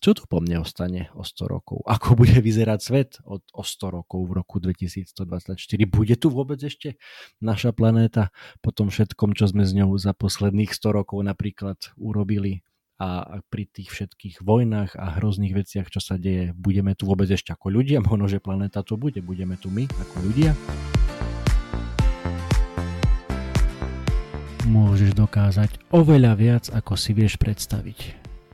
čo tu po mne ostane o 100 rokov? Ako bude vyzerať svet od, o 100 rokov v roku 2124? Bude tu vôbec ešte naša planéta po tom všetkom, čo sme s ňou za posledných 100 rokov napríklad urobili? A pri tých všetkých vojnách a hrozných veciach, čo sa deje, budeme tu vôbec ešte ako ľudia? Možno, že planéta to bude. Budeme tu my ako ľudia? Môžeš dokázať oveľa viac, ako si vieš predstaviť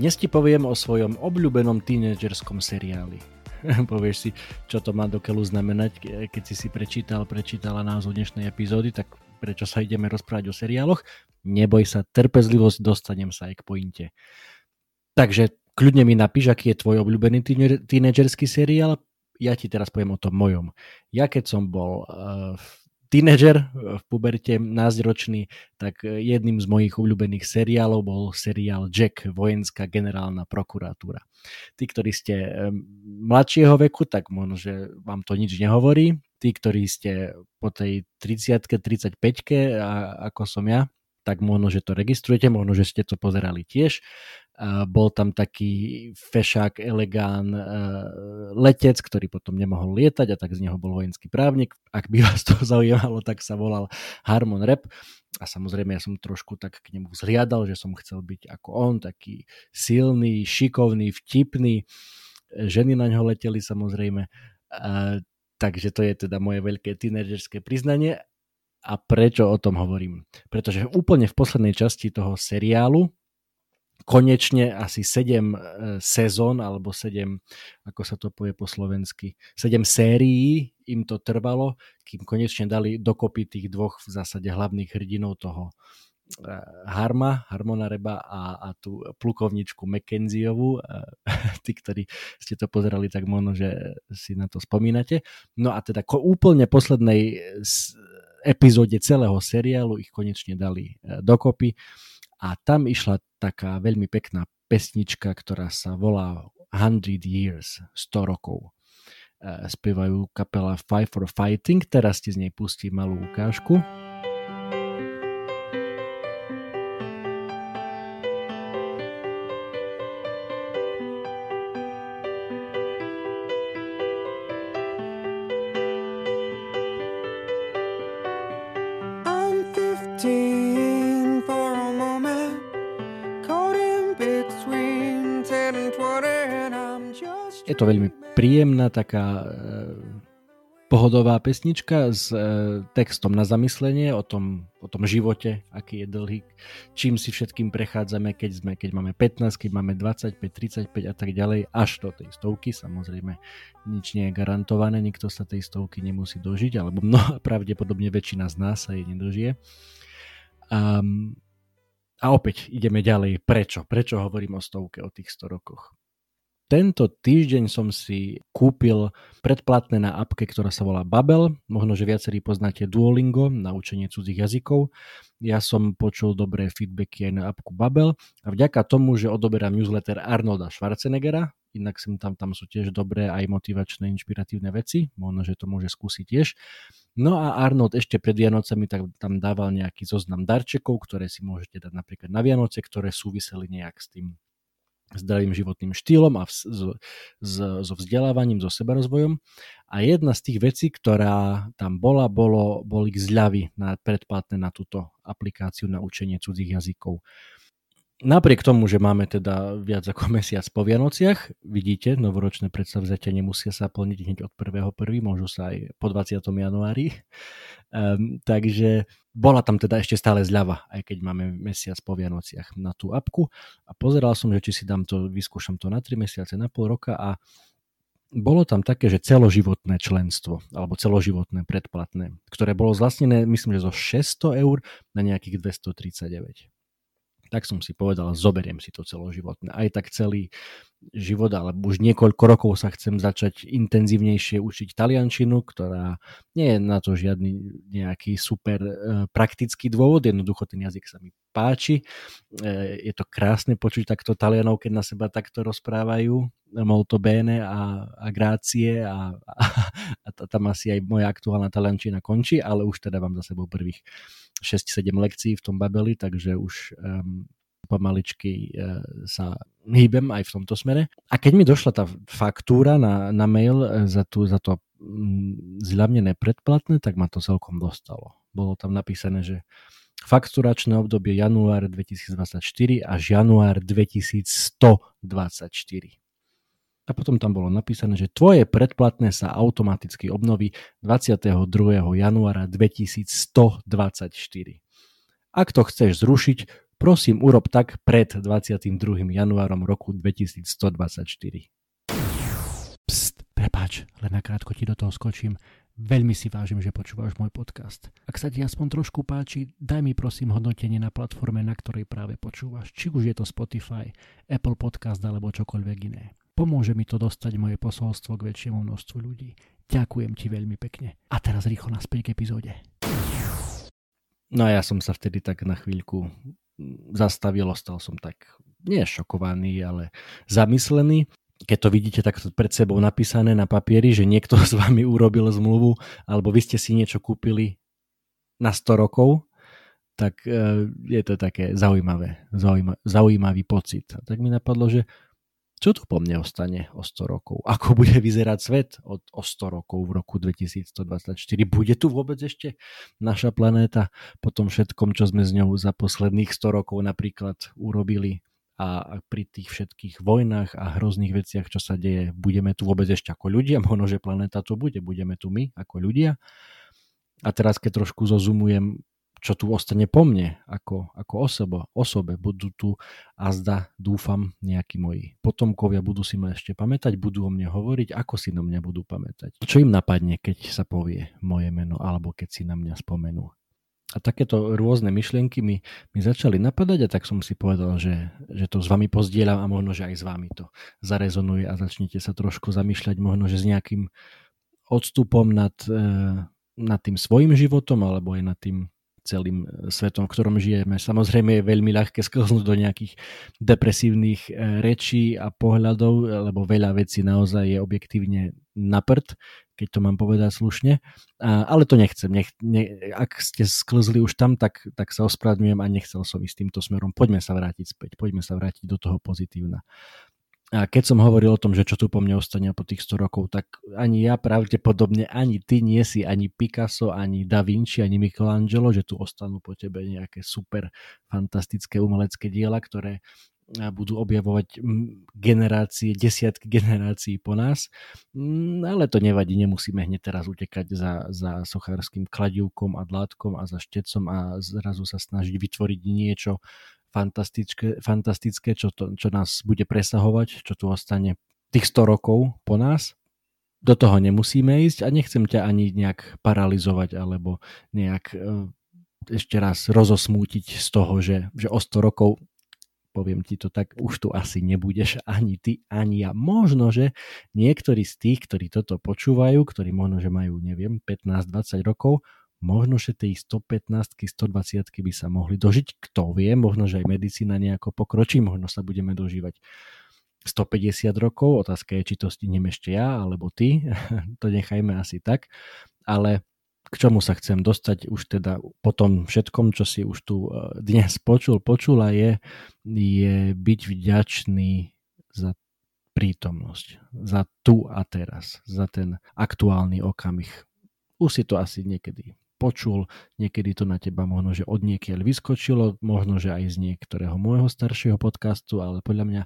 Dnes ti poviem o svojom obľúbenom tínedžerskom seriáli. Povieš si, čo to má do keľu znamenať, keď si si prečítal, prečítala názov dnešnej epizódy, tak prečo sa ideme rozprávať o seriáloch? Neboj sa, trpezlivosť, dostanem sa aj k pointe. Takže kľudne mi napíš, aký je tvoj obľúbený tínedžerský seriál, ja ti teraz poviem o tom mojom. Ja keď som bol uh, tínedžer eh, v puberte, názročný, tak eh, jedným z mojich obľúbených seriálov bol seriál Jack, vojenská generálna prokuratúra. Tí, ktorí ste eh, mladšieho veku, tak možno, že vám to nič nehovorí. Tí, ktorí ste po tej 30 35 ako som ja, tak možno, že to registrujete, možno, že ste to pozerali tiež bol tam taký fešák, elegán e, letec, ktorý potom nemohol lietať a tak z neho bol vojenský právnik. Ak by vás to zaujímalo, tak sa volal Harmon Rep. A samozrejme ja som trošku tak k nemu vzhliadal, že som chcel byť ako on, taký silný, šikovný, vtipný. Ženy na ňo leteli samozrejme. Takže to je teda moje veľké tínedžerské priznanie. A prečo o tom hovorím? Pretože úplne v poslednej časti toho seriálu, konečne asi 7 e, sezón, alebo 7, ako sa to povie po slovensky, 7 sérií im to trvalo, kým konečne dali dokopy tých dvoch v zásade hlavných hrdinov toho e, Harma, Harmona Reba a, a tú plukovničku McKenzieovú. E, tí, ktorí ste to pozerali, tak možno, že si na to spomínate. No a teda ko úplne poslednej epizóde celého seriálu ich konečne dali dokopy a tam išla taká veľmi pekná pesnička, ktorá sa volá 100 Years, 100 rokov. E, spievajú kapela Five for Fighting, teraz ti z nej pustím malú ukážku. Je to veľmi príjemná taká e, pohodová pesnička s e, textom na zamyslenie o tom, o tom živote, aký je dlhý, čím si všetkým prechádzame, keď, sme, keď máme 15, keď máme 25, 35 a tak ďalej, až do tej stovky. Samozrejme, nič nie je garantované, nikto sa tej stovky nemusí dožiť, alebo mnoho, pravdepodobne väčšina z nás sa jej nedožije. Um, a opäť ideme ďalej. Prečo? Prečo hovorím o stovke, o tých 100 rokoch? Tento týždeň som si kúpil predplatné na apke, ktorá sa volá Babel. Možno, že viacerí poznáte Duolingo na učenie cudzích jazykov. Ja som počul dobré feedbacky aj na apku Babel a vďaka tomu, že odoberám newsletter Arnolda Schwarzeneggera, inak sem tam, tam sú tiež dobré aj motivačné, inšpiratívne veci, možno, že to môže skúsiť tiež. No a Arnold ešte pred Vianocami tak tam dával nejaký zoznam darčekov, ktoré si môžete dať napríklad na Vianoce, ktoré súviseli nejak s tým zdravým životným štýlom a s, s, so vzdelávaním, so sebarozvojom. A jedna z tých vecí, ktorá tam bola, bolo, boli zľavy na predplatné na túto aplikáciu na učenie cudzích jazykov. Napriek tomu, že máme teda viac ako mesiac po Vianociach, vidíte, novoročné predstavzatia nemusia sa plniť hneď od 1.1., môžu sa aj po 20. januári. Um, takže bola tam teda ešte stále zľava, aj keď máme mesiac po Vianociach na tú apku a pozeral som, že či si dám to, vyskúšam to na 3 mesiace, na pol roka a bolo tam také, že celoživotné členstvo, alebo celoživotné predplatné, ktoré bolo zlastnené, myslím, že zo 600 eur na nejakých 239 tak som si povedal, zoberiem si to celoživotné. Aj tak celý, život, alebo už niekoľko rokov sa chcem začať intenzívnejšie učiť taliančinu, ktorá nie je na to žiadny nejaký super e, praktický dôvod, jednoducho ten jazyk sa mi páči. E, je to krásne počuť takto talianov, keď na seba takto rozprávajú, molto bene a, a grácie a, a, a tam asi aj moja aktuálna taliančina končí, ale už teda mám za sebou prvých 6-7 lekcií v tom babeli, takže už um, pomaličky uh, sa hýbem aj v tomto smere. A keď mi došla tá faktúra na, na mail e, za, tú, za to mm, zľavnené predplatné, tak ma to celkom dostalo. Bolo tam napísané, že fakturačné obdobie január 2024 až január 2124. A potom tam bolo napísané, že tvoje predplatné sa automaticky obnoví 22. januára 2124. Ak to chceš zrušiť, Prosím, urob tak pred 22. januárom roku 2124. Pst, prepáč, len nakrátko ti do toho skočím. Veľmi si vážim, že počúvaš môj podcast. Ak sa ti aspoň trošku páči, daj mi prosím hodnotenie na platforme, na ktorej práve počúvaš. Či už je to Spotify, Apple Podcast alebo čokoľvek iné. Pomôže mi to dostať moje posolstvo k väčšiemu množstvu ľudí. Ďakujem ti veľmi pekne. A teraz rýchlo naspäť k epizóde. No a ja som sa vtedy tak na chvíľku zastavilo, stal som tak nie šokovaný, ale zamyslený. Keď to vidíte tak pred sebou napísané na papieri, že niekto s vami urobil zmluvu, alebo vy ste si niečo kúpili na 100 rokov, tak e, je to také zaujímavé, zaujímavý pocit. A tak mi napadlo, že čo tu po mne ostane o 100 rokov? Ako bude vyzerať svet o, o 100 rokov v roku 2124? Bude tu vôbec ešte naša planéta po tom všetkom, čo sme s ňou za posledných 100 rokov napríklad urobili a pri tých všetkých vojnách a hrozných veciach, čo sa deje, budeme tu vôbec ešte ako ľudia? Možno, že planéta tu bude, budeme tu my ako ľudia. A teraz, keď trošku zozumujem čo tu ostane po mne ako, ako osoba, osobe. Budú tu a zda, dúfam, nejakí moji potomkovia budú si ma ešte pamätať, budú o mne hovoriť, ako si na mňa budú pamätať. Čo im napadne, keď sa povie moje meno, alebo keď si na mňa spomenú. A takéto rôzne myšlienky mi, mi začali napadať a tak som si povedal, že, že to s vami pozdieľam a možno, že aj s vami to zarezonuje a začnete sa trošku zamýšľať možno, že s nejakým odstupom nad, eh, nad tým svojim životom alebo aj nad tým celým e, svetom, v ktorom žijeme. Samozrejme je veľmi ľahké sklznúť do nejakých depresívnych e, rečí a pohľadov, lebo veľa vecí naozaj je objektívne na prd, keď to mám povedať slušne. Ale to nechcem. Nech, ne, ak ste sklzli už tam, tak, tak sa ospravedlňujem a nechcel som ísť týmto smerom. Poďme sa vrátiť späť, poďme sa vrátiť do toho pozitívna. A keď som hovoril o tom, že čo tu po mne ostane po tých 100 rokov, tak ani ja pravdepodobne, ani ty nie si ani Picasso, ani Da Vinci, ani Michelangelo, že tu ostanú po tebe nejaké super fantastické umelecké diela, ktoré budú objavovať generácie, desiatky generácií po nás. Ale to nevadí, nemusíme hneď teraz utekať za, za sochárským kladivkom a dlátkom a za štecom a zrazu sa snažiť vytvoriť niečo fantastické, fantastické čo, to, čo nás bude presahovať, čo tu ostane tých 100 rokov po nás. Do toho nemusíme ísť a nechcem ťa ani nejak paralizovať alebo nejak e, ešte raz rozosmútiť z toho, že, že o 100 rokov poviem ti to tak, už tu asi nebudeš ani ty, ani ja. Možno, že niektorí z tých, ktorí toto počúvajú, ktorí možno, že majú, neviem, 15-20 rokov, možno, že tej 115 120 by sa mohli dožiť, kto vie, možno, že aj medicína nejako pokročí, možno sa budeme dožívať 150 rokov, otázka je, či to stihnem ešte ja, alebo ty, to nechajme asi tak, ale k čomu sa chcem dostať už teda po tom všetkom, čo si už tu e, dnes počul, počula je, je byť vďačný za prítomnosť, za tu a teraz, za ten aktuálny okamih. Už si to asi niekedy počul, niekedy to na teba možno, že od niekiaľ vyskočilo, možno, že aj z niektorého môjho staršieho podcastu, ale podľa mňa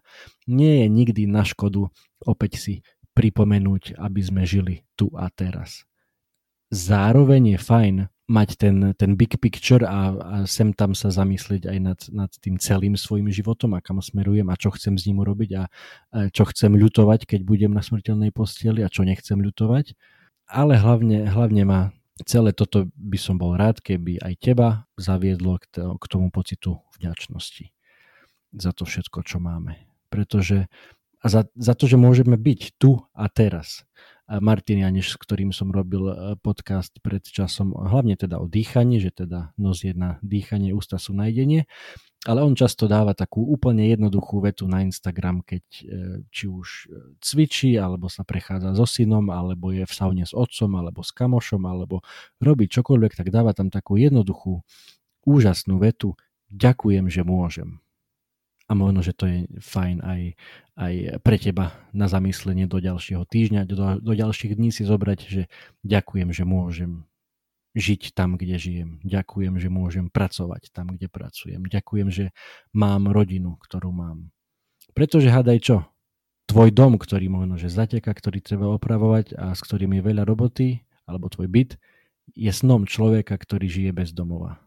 nie je nikdy na škodu opäť si pripomenúť, aby sme žili tu a teraz. Zároveň je fajn mať ten, ten big picture a, a sem tam sa zamyslieť aj nad, nad tým celým svojim životom a kam smerujem a čo chcem s ním urobiť a, a čo chcem ľutovať, keď budem na smrteľnej posteli a čo nechcem ľutovať. Ale hlavne, hlavne ma celé toto by som bol rád, keby aj teba zaviedlo k tomu pocitu vďačnosti za to všetko, čo máme. Pretože a za, za to, že môžeme byť tu a teraz. Martin Janeš, s ktorým som robil e, podcast pred časom, hlavne teda o dýchaní, že teda nos je na dýchanie, ústa sú na ale on často dáva takú úplne jednoduchú vetu na Instagram, keď e, či už e, cvičí, alebo sa prechádza so synom, alebo je v saune s otcom, alebo s kamošom, alebo robí čokoľvek, tak dáva tam takú jednoduchú, úžasnú vetu, ďakujem, že môžem. A možno, že to je fajn aj, aj pre teba na zamyslenie do ďalšieho týždňa, do, do ďalších dní si zobrať, že ďakujem, že môžem žiť tam, kde žijem. Ďakujem, že môžem pracovať tam, kde pracujem. Ďakujem, že mám rodinu, ktorú mám. Pretože hádaj čo? Tvoj dom, ktorý možno, že zateka, ktorý treba opravovať a s ktorým je veľa roboty, alebo tvoj byt, je snom človeka, ktorý žije bez domova.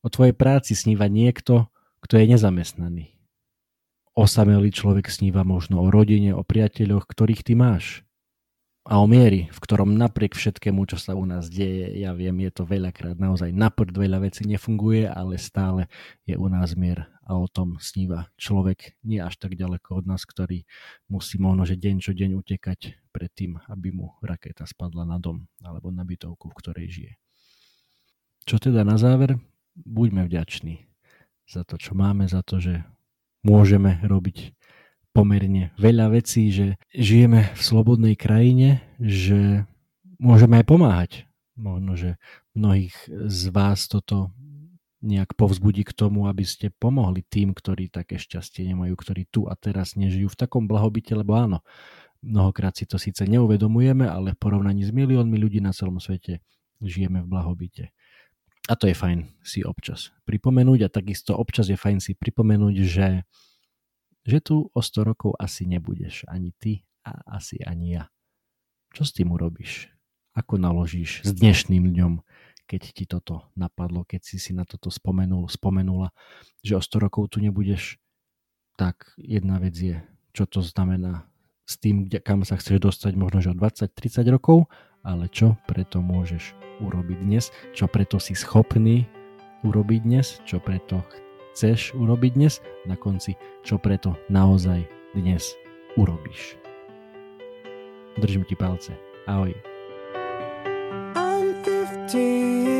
O tvojej práci sníva niekto, kto je nezamestnaný Osamelý človek sníva možno o rodine, o priateľoch, ktorých ty máš. A o miery, v ktorom napriek všetkému, čo sa u nás deje, ja viem, je to veľakrát naozaj naprd veľa vecí nefunguje, ale stále je u nás mier a o tom sníva človek nie až tak ďaleko od nás, ktorý musí možno, že deň čo deň utekať pred tým, aby mu raketa spadla na dom alebo na bytovku, v ktorej žije. Čo teda na záver? Buďme vďační za to, čo máme, za to, že môžeme robiť pomerne veľa vecí, že žijeme v slobodnej krajine, že môžeme aj pomáhať. Možno, že mnohých z vás toto nejak povzbudí k tomu, aby ste pomohli tým, ktorí také šťastie nemajú, ktorí tu a teraz nežijú v takom blahobite, lebo áno, mnohokrát si to síce neuvedomujeme, ale v porovnaní s miliónmi ľudí na celom svete žijeme v blahobite. A to je fajn si občas pripomenúť a takisto občas je fajn si pripomenúť, že, že tu o 100 rokov asi nebudeš ani ty a asi ani ja. Čo s tým urobíš? Ako naložíš s dnešným dňom, keď ti toto napadlo, keď si si na toto spomenul, spomenula, že o 100 rokov tu nebudeš? Tak jedna vec je, čo to znamená s tým, kam sa chceš dostať možno že o 20-30 rokov ale čo preto môžeš urobiť dnes, čo preto si schopný urobiť dnes, čo preto chceš urobiť dnes, na konci, čo preto naozaj dnes urobíš. Držím ti palce. Ahoj. I'm 15